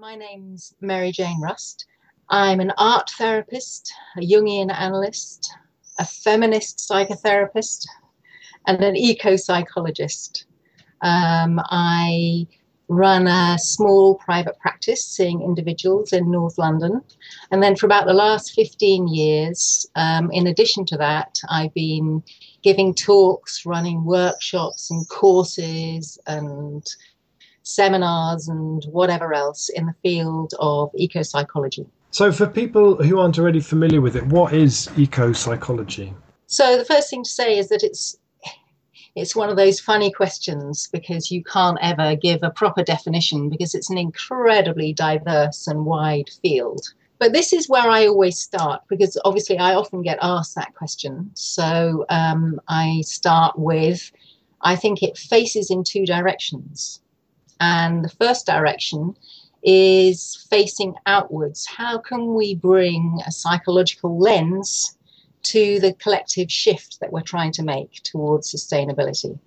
My name's Mary-Jayne Rust. I'm an art therapist, a Jungian analyst, a feminist psychotherapist, and an eco psychologist. Um, I run a small private practice seeing individuals in North London. And then for about the last 15 years, um, in addition to that, I've been giving talks, running workshops and courses and seminars and whatever else in the field of eco psychology. So, for people who aren't already familiar with it, what is eco psychology? So, the first thing to say is that it's it's one of those funny questions because you can't ever give a proper definition because it's an incredibly diverse and wide field. But this is where I always start because obviously I often get asked that question. So um, I start with I think it faces in two directions. And the first direction is facing outwards. How can we bring a psychological lens to the collective shift that we're trying to make towards sustainability?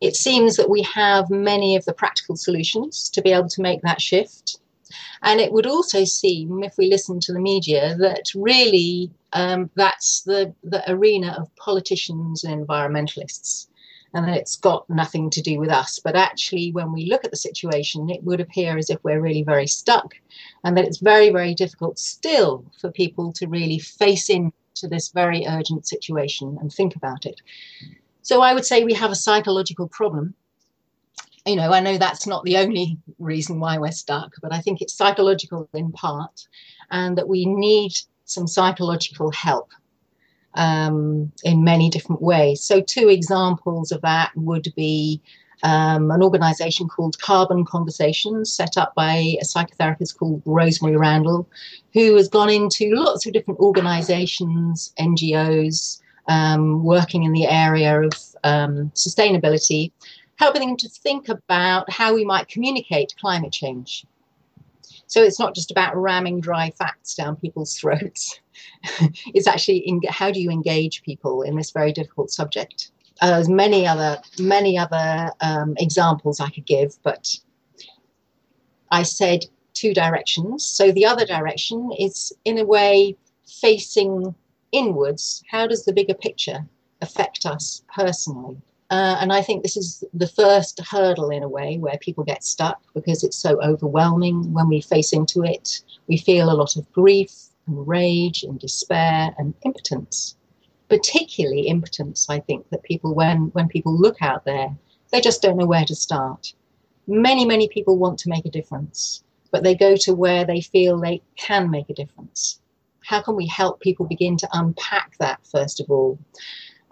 It seems that we have many of the practical solutions to be able to make that shift. And it would also seem, if we listen to the media, that really um, that's the, the arena of politicians and environmentalists and that it's got nothing to do with us. But actually, when we look at the situation, it would appear as if we're really very stuck and that it's very, very difficult still for people to really face into this very urgent situation and think about it. So I would say we have a psychological problem. You know, I know that's not the only reason why we're stuck, but I think it's psychological in part, and that we need some psychological help um, in many different ways. So, two examples of that would be um, an organization called Carbon Conversations, set up by a psychotherapist called Rosemary Randall, who has gone into lots of different organizations, NGOs, um, working in the area of um, sustainability, helping them to think about how we might communicate climate change. So it's not just about ramming dry facts down people's throats. it's actually in, how do you engage people in this very difficult subject. Uh, there's many other many other um, examples I could give, but I said two directions. So the other direction is in a way facing inwards. How does the bigger picture affect us personally? Uh, and I think this is the first hurdle in a way where people get stuck because it's so overwhelming. When we face into it, we feel a lot of grief and rage and despair and impotence. Particularly impotence, I think, that people, when, when people look out there, they just don't know where to start. Many, many people want to make a difference, but they go to where they feel they can make a difference. How can we help people begin to unpack that, first of all?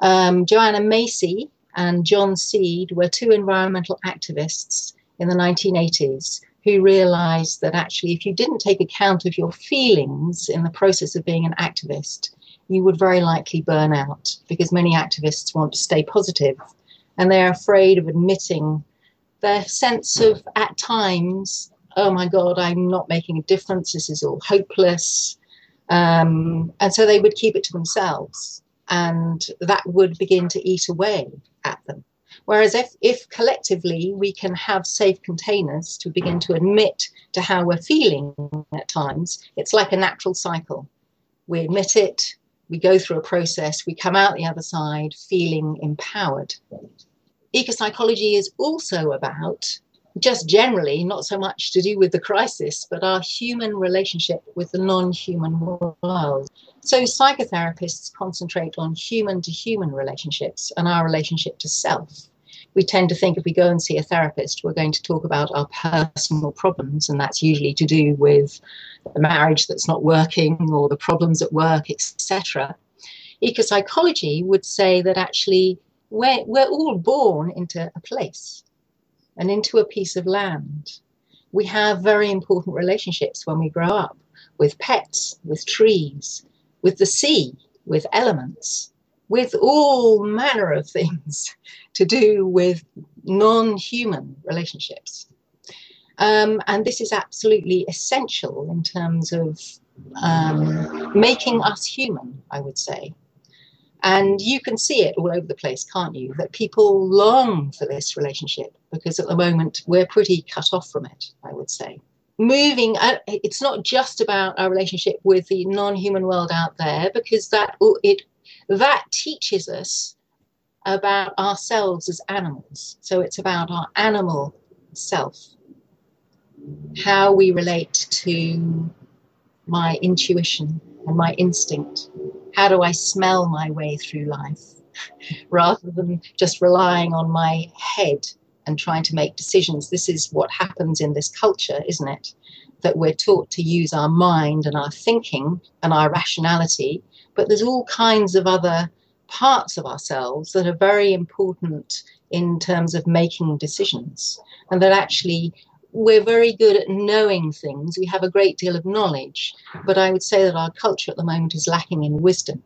Um, Joanna Macy, and John Seed were two environmental activists in the 1980s who realized that actually, if you didn't take account of your feelings in the process of being an activist, you would very likely burn out because many activists want to stay positive and they're afraid of admitting their sense of, at times, oh my God, I'm not making a difference, this is all hopeless. Um, and so they would keep it to themselves and that would begin to eat away at them. Whereas if, if collectively we can have safe containers to begin to admit to how we're feeling at times, it's like a natural cycle. We admit it, we go through a process, we come out the other side feeling empowered. Eco psychology is also about just generally not so much to do with the crisis, but our human relationship with the non human world. So, psychotherapists concentrate on human to human relationships and our relationship to self. We tend to think if we go and see a therapist, we're going to talk about our personal problems, and that's usually to do with the marriage that's not working or the problems at work, etc. Eco psychology would say that actually we're, we're all born into a place and into a piece of land. We have very important relationships when we grow up with pets, with trees, with the sea, with elements, with all manner of things to do with non human relationships. Um, and this is absolutely essential in terms of um, making us human, I would say. And you can see it all over the place, can't you? That people long for this relationship because at the moment we're pretty cut off from it, I would say. moving uh, it's not just about our relationship with the non-human world out there because that it that teaches us about ourselves as animals so it's about our animal self how we relate to my intuition and my instinct how do i smell my way through life rather than just relying on my head and trying to make decisions. This is what happens in this culture, isn't it? That we're taught to use our mind and our thinking and our rationality, but there's all kinds of other parts of ourselves that are very important in terms of making decisions, and that actually we're very good at knowing things. We have a great deal of knowledge, but I would say that our culture at the moment is lacking in wisdom.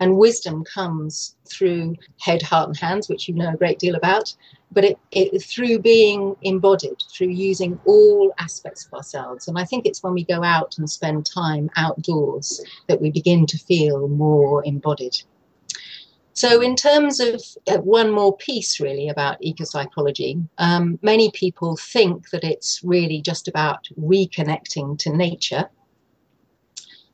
And wisdom comes through head, heart, and hands, which you know a great deal about, but it, it, through being embodied, through using all aspects of ourselves. And I think it's when we go out and spend time outdoors that we begin to feel more embodied. So, in terms of one more piece, really, about ecopsychology, um, many people think that it's really just about reconnecting to nature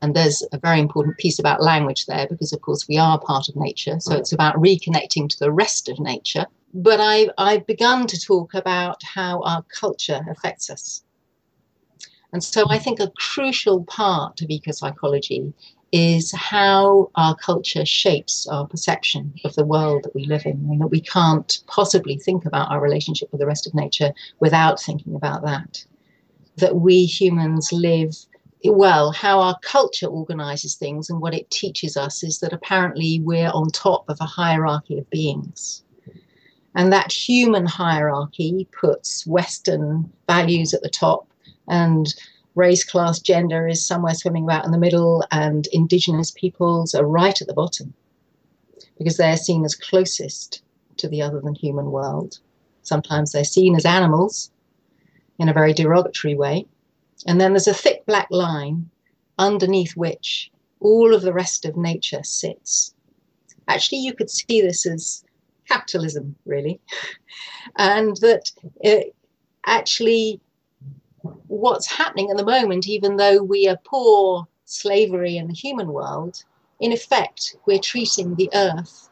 and there's a very important piece about language there because, of course, we are part of nature. So it's about reconnecting to the rest of nature. But I, I've begun to talk about how our culture affects us. And so I think a crucial part of ecopsychology is how our culture shapes our perception of the world that we live in, and that we can't possibly think about our relationship with the rest of nature without thinking about that. That we humans live well, how our culture organizes things and what it teaches us is that apparently we're on top of a hierarchy of beings. And that human hierarchy puts Western values at the top, and race, class, gender is somewhere swimming about in the middle, and indigenous peoples are right at the bottom because they're seen as closest to the other than human world. Sometimes they're seen as animals in a very derogatory way. And then there's a thick black line underneath which all of the rest of nature sits. Actually, you could see this as capitalism, really, and that it, actually what's happening at the moment, even though we abhor slavery in the human world, in effect, we're treating the earth,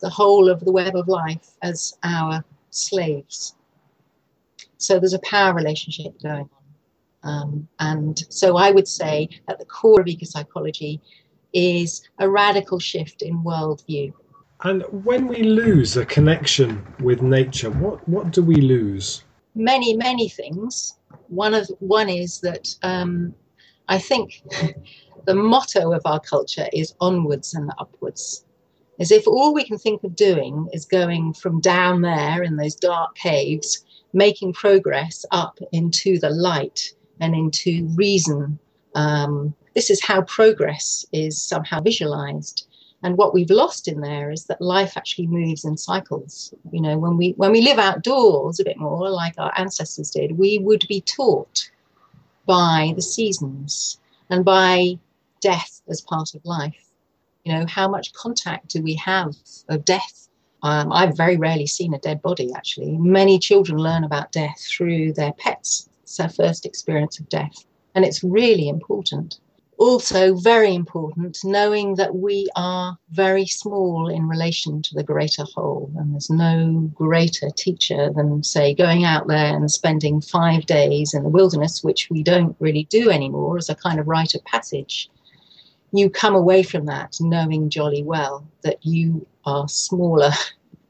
the whole of the web of life, as our slaves. So there's a power relationship going on. Um, and so I would say at the core of ecopsychology is a radical shift in worldview. And when we lose a connection with nature, what, what do we lose? Many, many things. One of one is that um, I think the motto of our culture is onwards and upwards. As if all we can think of doing is going from down there in those dark caves, making progress up into the light and into reason. Um, this is how progress is somehow visualized. And what we've lost in there is that life actually moves in cycles. You know, when we when we live outdoors a bit more, like our ancestors did, we would be taught by the seasons and by death as part of life. You know, how much contact do we have of death? Um, I've very rarely seen a dead body, actually. Many children learn about death through their pets it's their first experience of death. And it's really important. Also, very important, knowing that we are very small in relation to the greater whole. And there's no greater teacher than, say, going out there and spending five days in the wilderness, which we don't really do anymore as a kind of rite of passage. You come away from that knowing jolly well that you are smaller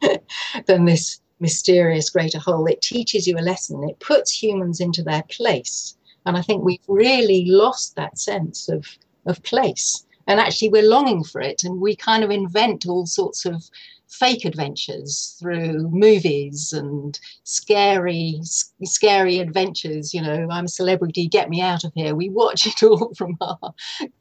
than this mysterious greater whole. It teaches you a lesson. It puts humans into their place. And I think we've really lost that sense of, of place. And actually, we're longing for it. And we kind of invent all sorts of fake adventures through movies and scary, scary adventures. You know, I'm a celebrity, get me out of here. We watch it all from our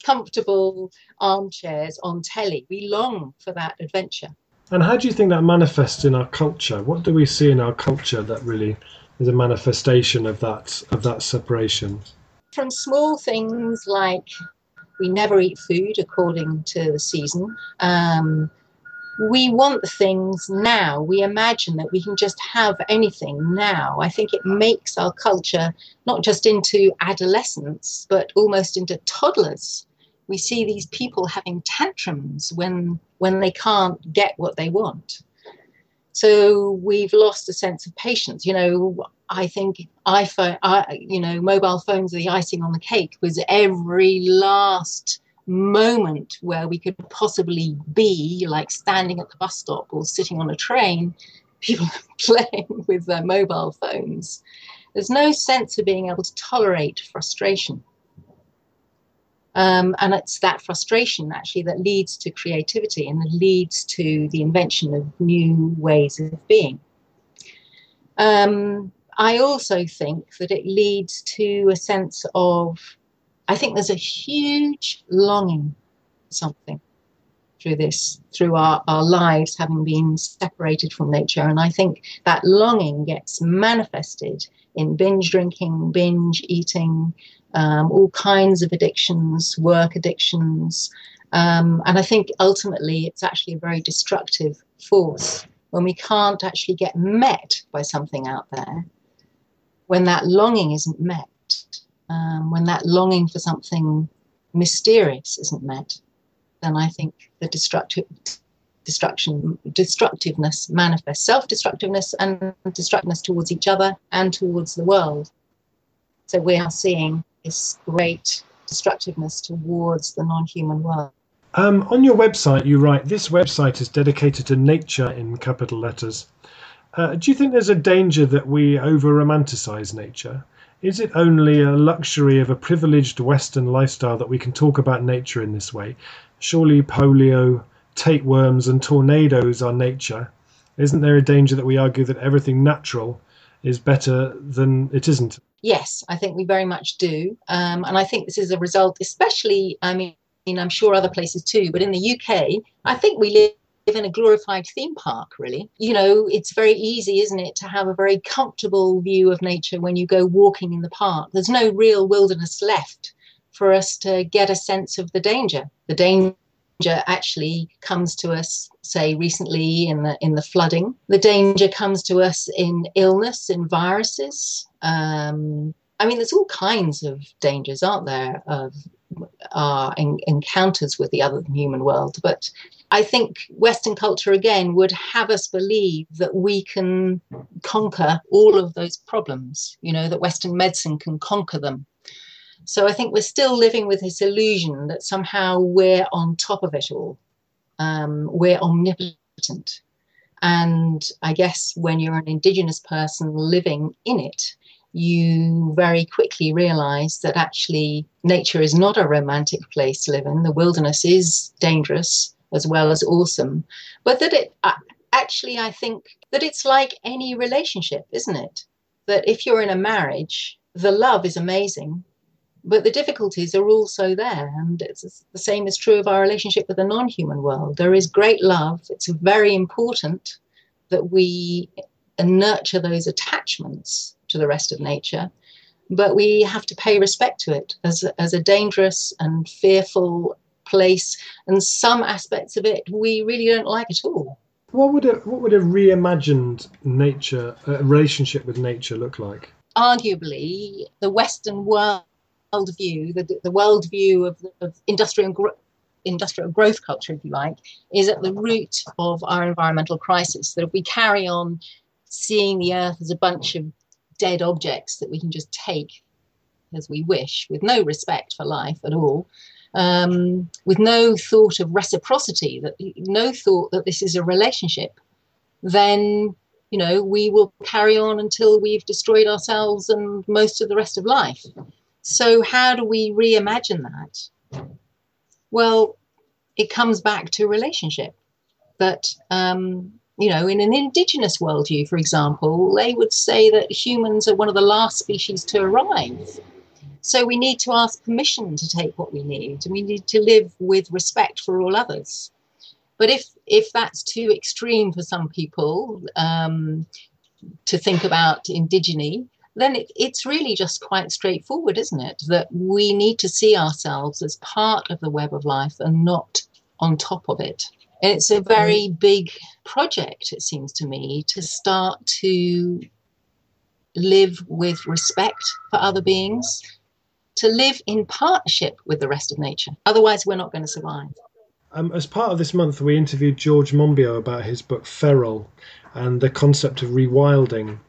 comfortable armchairs on telly. We long for that adventure. And how do you think that manifests in our culture? What do we see in our culture that really is a manifestation of that of that separation? From small things like we never eat food according to the season. Um, we want things now. We imagine that we can just have anything now. I think it makes our culture not just into adolescence, but almost into toddlers. We see these people having tantrums when when they can't get what they want. So we've lost a sense of patience. You know, I think iPhone, I, you know, mobile phones are the icing on the cake. Was every last moment where we could possibly be, like standing at the bus stop or sitting on a train, people playing with their mobile phones. There's no sense of being able to tolerate frustration. Um, and it's that frustration actually that leads to creativity and leads to the invention of new ways of being. Um, I also think that it leads to a sense of I think there's a huge longing for something through this, through our, our lives having been separated from nature. And I think that longing gets manifested in binge drinking, binge eating, um, all kinds of addictions, work addictions. Um, and I think ultimately it's actually a very destructive force when we can't actually get met by something out there, when that longing isn't met um, when that longing for something mysterious isn't met, then I think the destructive destruction destructiveness manifests self-destructiveness and destructiveness towards each other and towards the world. So we are seeing this great destructiveness towards the non-human world. Um, on your website, you write this website is dedicated to nature in capital letters. Uh, do you think there's a danger that we over romanticize nature? Is it only a luxury of a privileged Western lifestyle that we can talk about nature in this way? Surely polio, tapeworms, and tornadoes are nature. Isn't there a danger that we argue that everything natural is better than it isn't? Yes, I think we very much do. Um, and I think this is a result, especially, I mean, I'm sure other places too, but in the UK, I think we live in a glorified theme park, really. You know, it's very easy, isn't it, to have a very comfortable view of nature when you go walking in the park. There's no real wilderness left for us to get a sense of the danger. The danger actually comes to us say recently in the in the flooding. The danger comes to us in illness in viruses. Um, i mean there's all kinds of dangers aren't there of our encounters with the other than human world. But I think Western culture again would have us believe that we can conquer all of those problems, you know, that Western medicine can conquer them. So I think we're still living with this illusion that somehow we're on top of it all. Um, we're omnipotent. And I guess when you're an Indigenous person living in it, you very quickly realize that actually nature is not a romantic place to live in. The wilderness is dangerous as well as awesome. But that it actually, I think that it's like any relationship, isn't it? That if you're in a marriage, the love is amazing, but the difficulties are also there. And it's the same is true of our relationship with the non human world. There is great love. It's very important that we nurture those attachments to the rest of nature but we have to pay respect to it as, as a dangerous and fearful place, and some aspects of it we really don't like at all. What would a what would a reimagined nature a relationship with nature look like? Arguably, the Western world view, the the world view of, of industrial industrial growth culture, if you like, is at the root of our environmental crisis. That if we carry on seeing the Earth as a bunch of dead objects that we can just take as we wish, with no respect for life at all, um, with no thought of reciprocity, that no thought that this is a relationship, then you know we will carry on until we've destroyed ourselves and most of the rest of life. So how do we reimagine that? Well, it comes back to relationship. That um, you know, in an indigenous worldview, for example, they would say that humans are one of the last species to arrive so we need to ask permission to take what we need, and we need to live with respect for all others. But if if that's too extreme for some people um, to think about indigeny, then it, it's really just quite straightforward, isn't it? That we need to see ourselves as part of the web of life and not on top of it. And it's a very big project, it seems to me, to start to live with respect for other beings, to live in partnership with the rest of nature. Otherwise, we're not going to survive. Um, as part of this month, we interviewed George Monbiot about his book Feral and the concept of rewilding.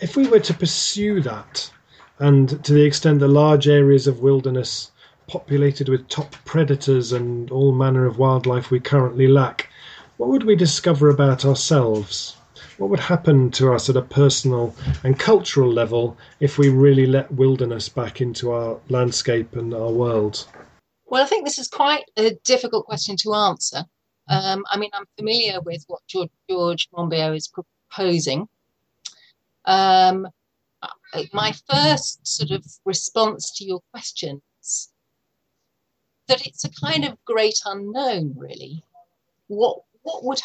If we were to pursue that, and to the extent that large areas of wilderness populated with top predators and all manner of wildlife we currently lack, what would we discover about ourselves? What would happen to us at a personal and cultural level if we really let wilderness back into our landscape and our world? Well, I think this is quite a difficult question to answer. Um, I mean, I'm familiar with what George, George Monbiot is proposing. Um, my first sort of response to your questions that it's a kind of great unknown, really. What what would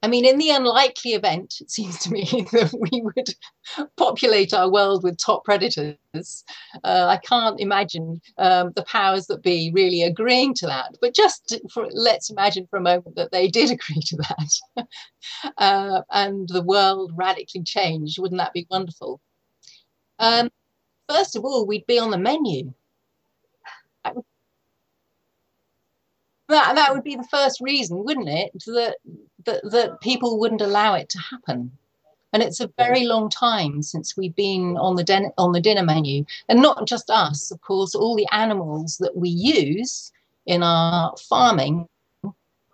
I mean, in the unlikely event, it seems to me that we would populate our world with top predators. Uh, I can't imagine um, the powers that be really agreeing to that. But just for let's imagine for a moment that they did agree to that, uh, and the world radically changed. Wouldn't that be wonderful? Um, first of all, we'd be on the menu. That, that would be the first reason, wouldn't it, that, that, that people wouldn't allow it to happen. And it's a very long time since we've been on the, den- on the dinner menu. And not just us, of course, all the animals that we use in our farming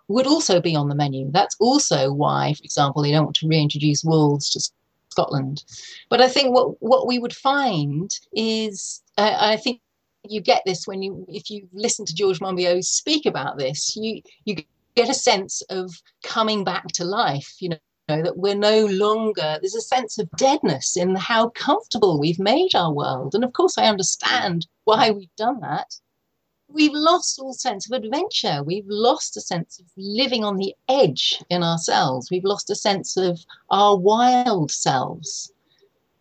would also be on the menu. That's also why, for example, they don't want to reintroduce wolves to Scotland. But I think what, what we would find is, uh, I think you get this when you if you listen to George Monbiot speak about this, you you get a sense of coming back to life. You know. that we're no longer there's a sense of deadness in how comfortable we've made our world and of course i understand why we've done that we've lost all sense of adventure we've lost a sense of living on the edge in ourselves we've lost a sense of our wild selves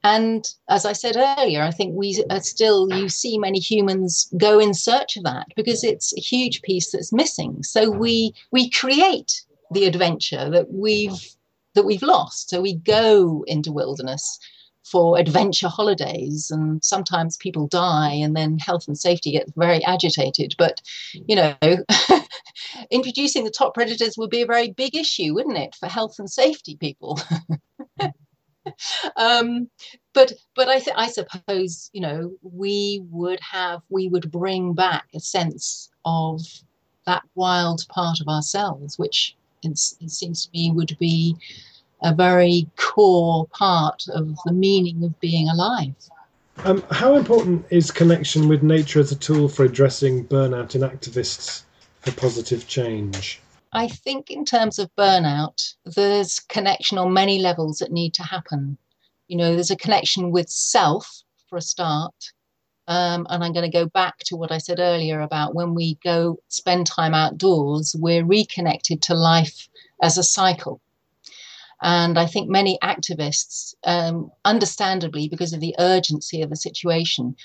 and as I said earlier, I think we are still, you see many humans go in search of that because it's a huge piece that's missing. So we, we create the adventure that we've, that we've lost. So we go into wilderness for adventure holidays and sometimes people die and then health and safety gets very agitated but you know introducing the top predators would be a very big issue wouldn't it for health and safety people um, but but I th- I suppose you know we would have we would bring back a sense of that wild part of ourselves, which it seems to me would be a very core part of the meaning of being alive. Um, how important is connection with nature as a tool for addressing burnout in activists for positive change? I think, in terms of burnout, there's connection on many levels that need to happen. You know, there's a connection with self for a start. Um, and I'm going to go back to what I said earlier about when we go spend time outdoors, we're reconnected to life as a cycle. And I think many activists, um, understandably, because of the urgency of the situation,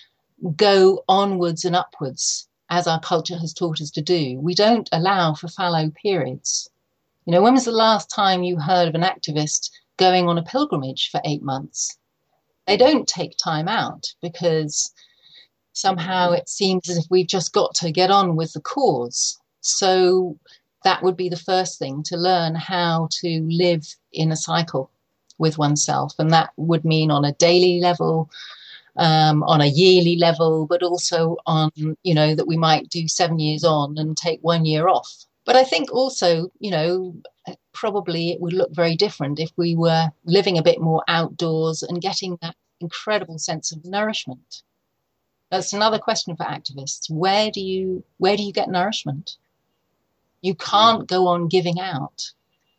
go onwards and upwards as our culture has taught us to do. We don't allow for fallow periods. You know, when was the last time you heard of an activist going on a pilgrimage for eight months? They don't take time out because somehow it seems as if we've just got to get on with the cause. So that would be the first thing to learn how to live in a cycle with oneself. And that would mean on a daily level, um, on a yearly level, but also on, you know, that we might do seven years on and take one year off. But I think also, you know, probably it would look very different if we were living a bit more outdoors and getting that incredible sense of nourishment. That's another question for activists. Where do you where do you get nourishment? You can't go on giving out.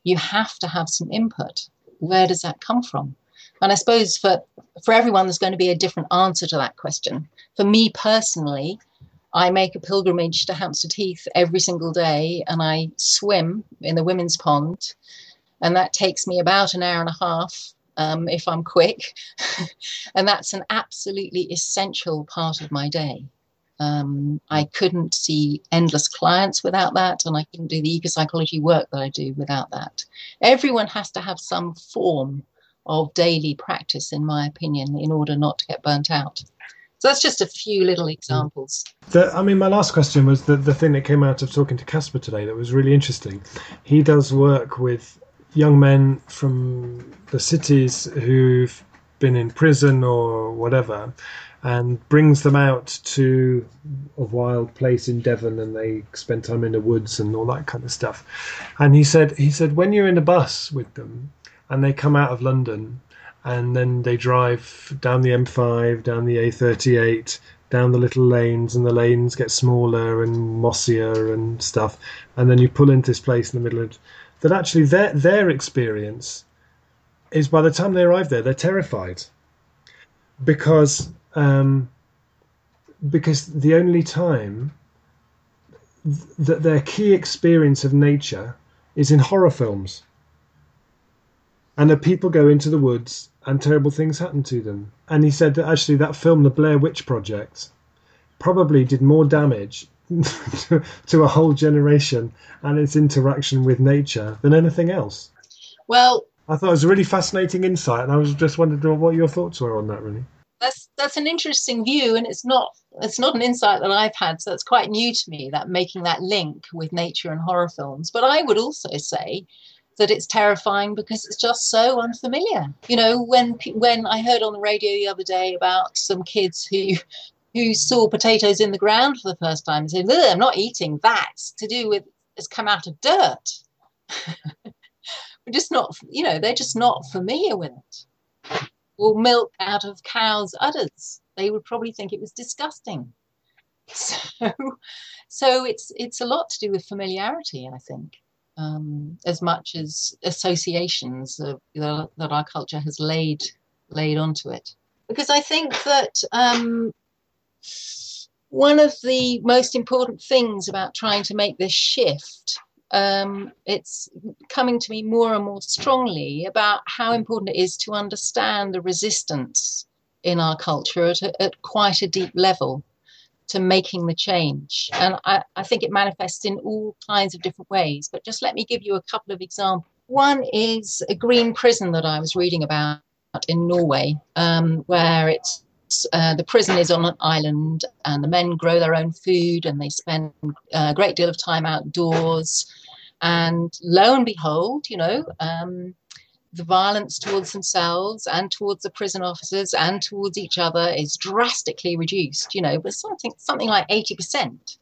You have to have some input. Where does that come from? And I suppose for, for everyone, there's going to be a different answer to that question. For me personally, I make a pilgrimage to Hampstead Heath every single day and I swim in the women's pond. And that takes me about an hour and a half um, if I'm quick. and that's an absolutely essential part of my day. Um, I couldn't see endless clients without that, and I couldn't do the eco psychology work that I do without that. Everyone has to have some form of daily practice, in my opinion, in order not to get burnt out. So that's just a few little mm. examples. The, I mean, my last question was the, the thing that came out of talking to Casper today that was really interesting. He does work with young men from the cities who've been in prison or whatever and brings them out to a wild place in Devon and they spend time in the woods and all that kind of stuff. And he said he said when you're in a bus with them and they come out of London and then they drive down the M5, down the A38, down the little lanes, and the lanes get smaller and mossier and stuff, and then you pull into this place in the middle of that. Actually, their their experience is by the time they arrive there, they're terrified because um, because the only time that their key experience of nature is in horror films and the people go into the woods and terrible things happen to them. And he said that actually that film, The Blair Witch Project, probably did more damage to a whole generation and its interaction with nature than anything else. Well, I thought it was a really fascinating insight, and I was just wondering what your thoughts were on that. Really, that's that's an interesting view, and it's not it's not an insight that I've had, so it's quite new to me that making that link with nature and horror films. But I would also say that it's terrifying because it's just so unfamiliar. You know, when when I heard on the radio the other day about some kids who who saw potatoes in the ground for the first time and said, "I'm not eating that." to do with it's come out of dirt. We're just not, you know, they're just not familiar with it. Or milk out of cows' udders. They would probably think it was disgusting. So, so it's it's a lot to do with familiarity, I think um, as much as associations of, that our culture has laid laid onto it. Because I think that um, one of the most important things about trying to make this shift, um, it's coming to me more and more strongly about how important it is to understand the resistance in our culture at, at quite a deep level to making the change. And I, I think it manifests in all kinds of different ways. But just let me give you a couple of examples. One is a green prison that I was reading about in Norway, um, where it's uh, the prison is on an island and the men grow their own food and they spend a great deal of time outdoors. And lo and behold, you know, um, the violence towards themselves and towards the prison officers and towards each other is drastically reduced, you know, but something something like 80%.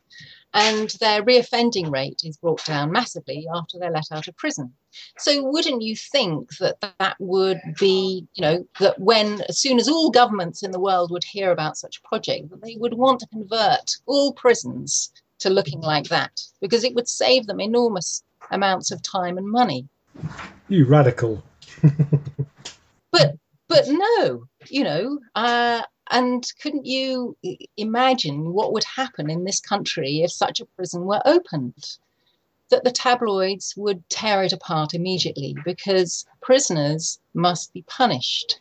And their reoffending rate is brought down massively after they're let out of prison. So wouldn't you think that that would be, you know, that when as soon as all governments in the world would hear about such a project, that they would want to convert all prisons to looking like that because it would save them enormous amounts of time and money. You radical but but no, you know, uh, and couldn't you imagine what would happen in this country if such a prison were opened? That the tabloids would tear it apart immediately because prisoners must be punished.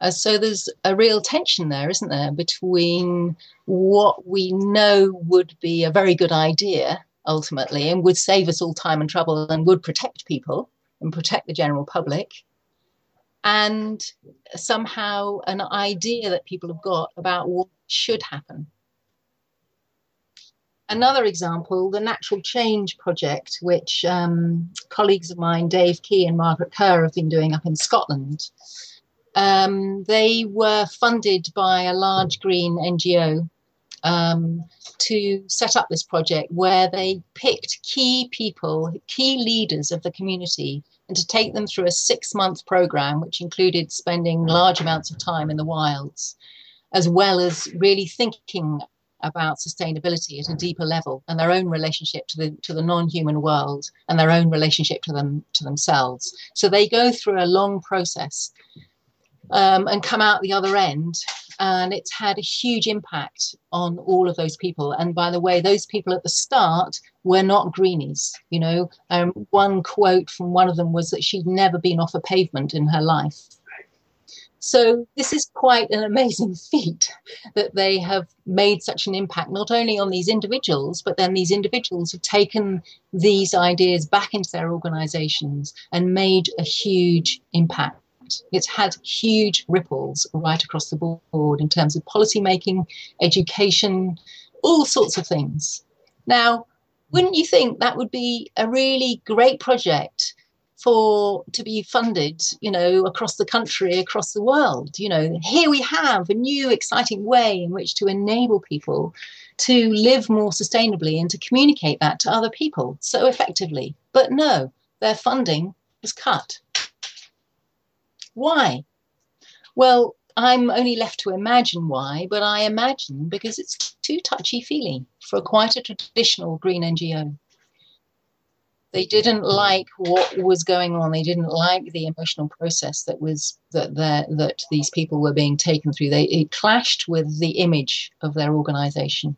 Uh, so there's a real tension there, isn't there, between what we know would be a very good idea ultimately and would save us all time and trouble and would protect people and protect the general public, and somehow an idea that people have got about what should happen. Another example, the Natural Change Project, which um, colleagues of mine, Dave Key and Margaret Kerr, have been doing up in Scotland. Um, they were funded by a large green NGO um, to set up this project where they picked key people, key leaders of the community, and to take them through a six month program, which included spending large amounts of time in the wilds, as well as really thinking about sustainability at a deeper level and their own relationship to the to the non-human world and their own relationship to them to themselves. So they go through a long process um, and come out the other end and it's had a huge impact on all of those people. And by the way, those people at the start were not greenies. You know, um, one quote from one of them was that she'd never been off a pavement in her life. So this is quite an amazing feat that they have made such an impact, not only on these individuals, but then these individuals have taken these ideas back into their organizations and made a huge impact. It's had huge ripples right across the board in terms of policy making, education, all sorts of things. Now, wouldn't you think that would be a really great project for to be funded, you know, across the country, across the world. You know, here we have a new exciting way in which to enable people to live more sustainably and to communicate that to other people so effectively. But no, their funding was cut. Why? Well, I'm only left to imagine why, but I imagine because it's too touchy feely for quite a traditional green NGO. They didn't like what was going on. They didn't like the emotional process that was that that these people were being taken through. They it clashed with the image of their organization.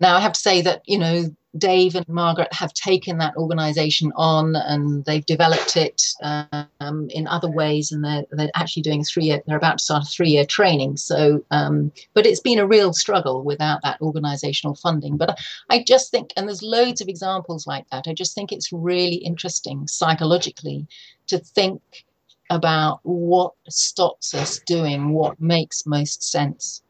Now I have to say that you know Dave and Margaret have taken that organization on and they've developed it um, in other ways and they're, they're actually doing three year they're about to start a three year training. So um, but it's been a real struggle without that organizational funding. But I just think and there's loads of examples like that. I just think it's really interesting psychologically to think about what stops us doing what makes most sense